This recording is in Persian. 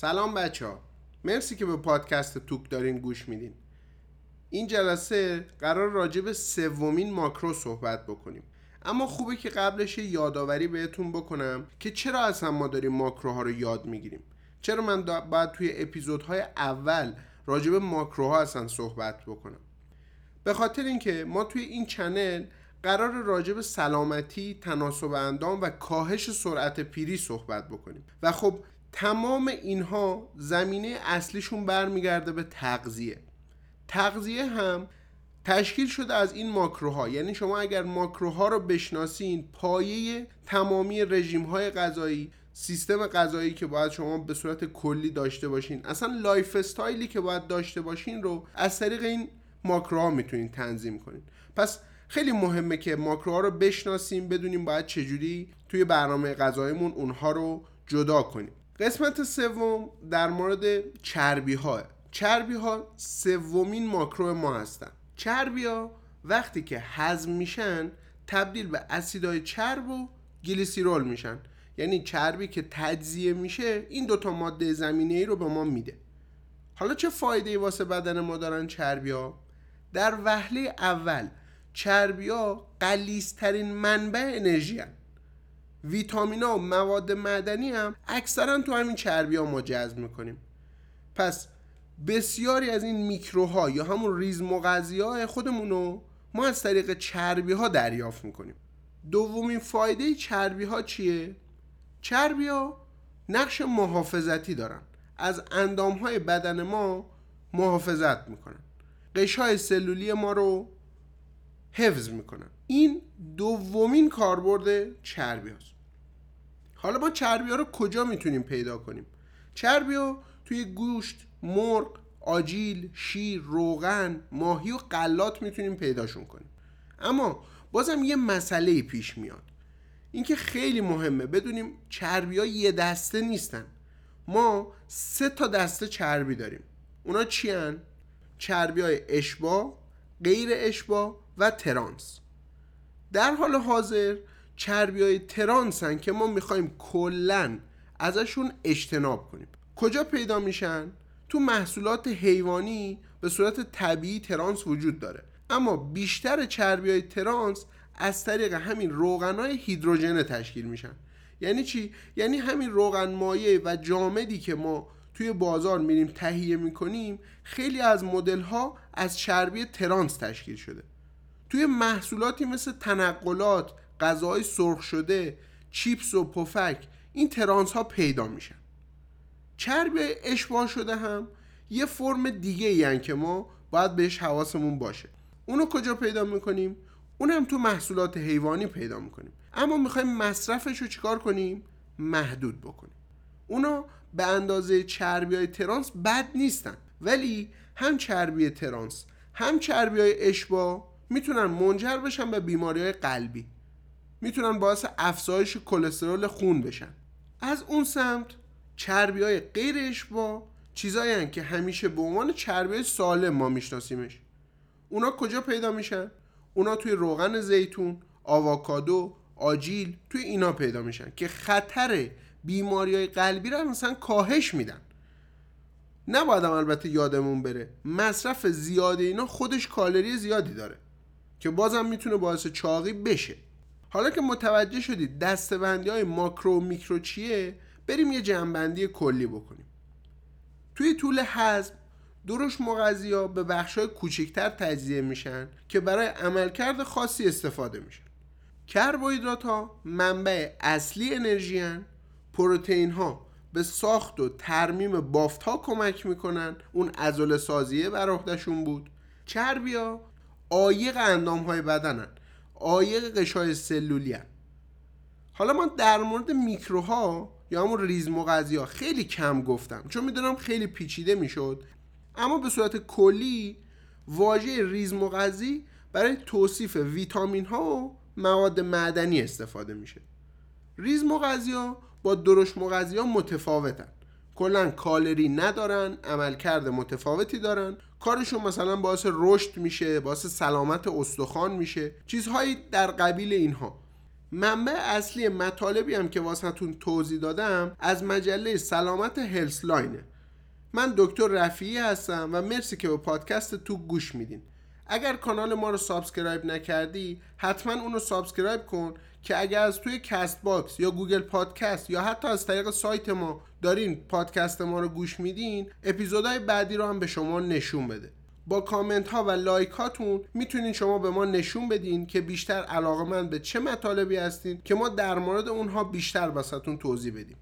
سلام بچه ها. مرسی که به پادکست توک دارین گوش میدین. این جلسه قرار راجع به سومین ماکرو صحبت بکنیم. اما خوبه که قبلش یادآوری بهتون بکنم که چرا اصلا ما داریم ماکروها رو یاد می‌گیریم. چرا من باید توی اپیزودهای اول راجع به ماکروها اصلا صحبت بکنم؟ به خاطر اینکه ما توی این چنل قرار راجع به سلامتی، تناسب اندام و کاهش سرعت پیری صحبت بکنیم. و خب تمام اینها زمینه اصلیشون برمیگرده به تغذیه. تغذیه هم تشکیل شده از این ماکروها. یعنی شما اگر ماکروها رو بشناسین پایه تمامی رژیم های غذایی سیستم غذایی که باید شما به صورت کلی داشته باشین اصلا lifestyle ی که باید داشته باشین رو از طریق این ماکروها می‌تونین تنظیم کنین. پس خیلی مهمه که ماکروها رو بشناسیم بدونیم باید چجوری توی برنامه غذاییمون اونها رو جدا کنیم. قسمت سوم در مورد چربی ها چربی ها سومین ماکرو ما هستن چربی ها وقتی که هضم میشن تبدیل به اسیدهای چرب و گلیسیرول میشن یعنی چربی که تجزیه میشه این دوتا ماده زمینه ای رو به ما میده حالا چه فایده ای واسه بدن ما دارن چربی ها؟ در وهله اول چربی ها قلیسترین منبع انرژی هن. ویتامینا و مواد معدنی هم اکثرا تو همین چربی ها ما جذب می‌کنیم. پس بسیاری از این میکروها یا همون ریز مغذی های خودمون رو ما از طریق چربی ها دریافت می‌کنیم. دومین فایده چربی ها چیه؟ چربی ها نقش محافظتی دارن. از اندام های بدن ما محافظت می‌کنن. قشای سلولی ما رو حفظ می‌کنن. این دومین کاربرد چربی هاست. حالا ما چربی ها رو کجا می‌تونیم پیدا کنیم؟ چربی ها توی گوشت مرغ آجیل شیر روغن ماهی و قلات می‌تونیم پیداشون کنیم. اما بازم یه مسئله پیش میاد. اینکه خیلی مهمه بدونیم چربی ها یه دسته نیستن. ما سه تا دسته چربی داریم. اونا چی هن؟ چربی های اشبا غیر اشبا و ترانس. در حال حاضر چربی های ترانس هن که ما می‌خوایم کلا ازشون اجتناب کنیم کجا پیدا میشن؟ تو محصولات حیوانی به صورت طبیعی ترانس وجود داره اما بیشتر چربی های ترانس از طریق همین روغن های هیدروژن تشکیل میشن یعنی چی؟ یعنی همین روغن مایع و جامدی که ما توی بازار میریم تهیه می‌کنیم خیلی از مدل ها از چربی ترانس تشکیل شده توی محصولاتی مثل تنقلات غذاهای سرخ شده چیپس و پفک این ترانس ها پیدا میشن. چربی اشباه شده هم یه فرم دیگه ای که ما باید بهش حواسمون باشه. اونو کجا پیدا می‌کنیم؟ اونم تو محصولات حیوانی پیدا می‌کنیم. اما می‌خوایم مصرفش رو چیکار کنیم؟ محدود بکنیم. اونا به اندازه چربی های ترانس بد نیستن. ولی هم چربی ترانس هم چربی های اشبا می‌تونن منجر بشن به بیماری های قلبی. می‌تونن باعث افزایش کلسترول خون بشن. از اون سمت چربی های غیر اشبا چیزایی که همیشه به عنوان چربی سالم ما میشناسیمش. اونا کجا پیدا میشن؟ اونا توی روغن زیتون، آواکادو، آجیل توی اینا پیدا میشن که خطر بیماری های قلبی رو مثلا کاهش میدن. نباید البته یادمون بره مصرف زیاد اینا خودش کالری زیادی داره. که بازم می‌تونه باعث چاقی بشه. حالا که متوجه شدید دستبندی های ماکرو و میکرو چیه بریم یه جنبندی کلی بکنیم. توی طول حزم درش مغذی ها به بخش های کوچکتر تجزیه میشن که برای عملکرد خاصی استفاده میشن. کربوهیدرات ها منبع اصلی انرژی هن. پروتئین ها به ساخت و ترمیم بافت ها کمک می‌کنن. اون ازول سازیه بر بود. چربی آیق اندام های بدنن. آیق قشای سلولی هن. حالا ما در مورد میکروها یا همون ریز ها خیلی کم گفتم چون می‌دونم خیلی پیچیده می‌شد. اما به صورت کلی واژه ریز مغذی برای توصیف ویتامین ها و مواد معدنی استفاده میشه. ریز ها با درشت مغذی ها متفاوتن. کلا کالری ندارن عملکرد متفاوتی دارن. کارشون مثلا باعث رشد میشه باعث سلامت استخوان میشه. چیزهایی از قبیل اینها. منبع اصلی مطالبی هم که واسهتون توضیح دادم از مجله سلامت Healthline ه من دکتر رفیعی هستم و مرسی که به پادکست تو گوش میدین. اگر کانال ما رو subscribe نکردی حتما اونو subscribe کن که اگر از توی Castbox یا Google Podcast یا حتی از طریق سایت ما دارین پادکست ما رو گوش میدین اپیزودهای بعدی رو هم به شما نشون بده. با کامنت ها و لایک هاتون می‌تونین شما به ما نشون بدین که بیشتر علاقه‌مند به چه مطالبی هستین که ما در مورد اونها بیشتر واسهتون توضیح بدیم.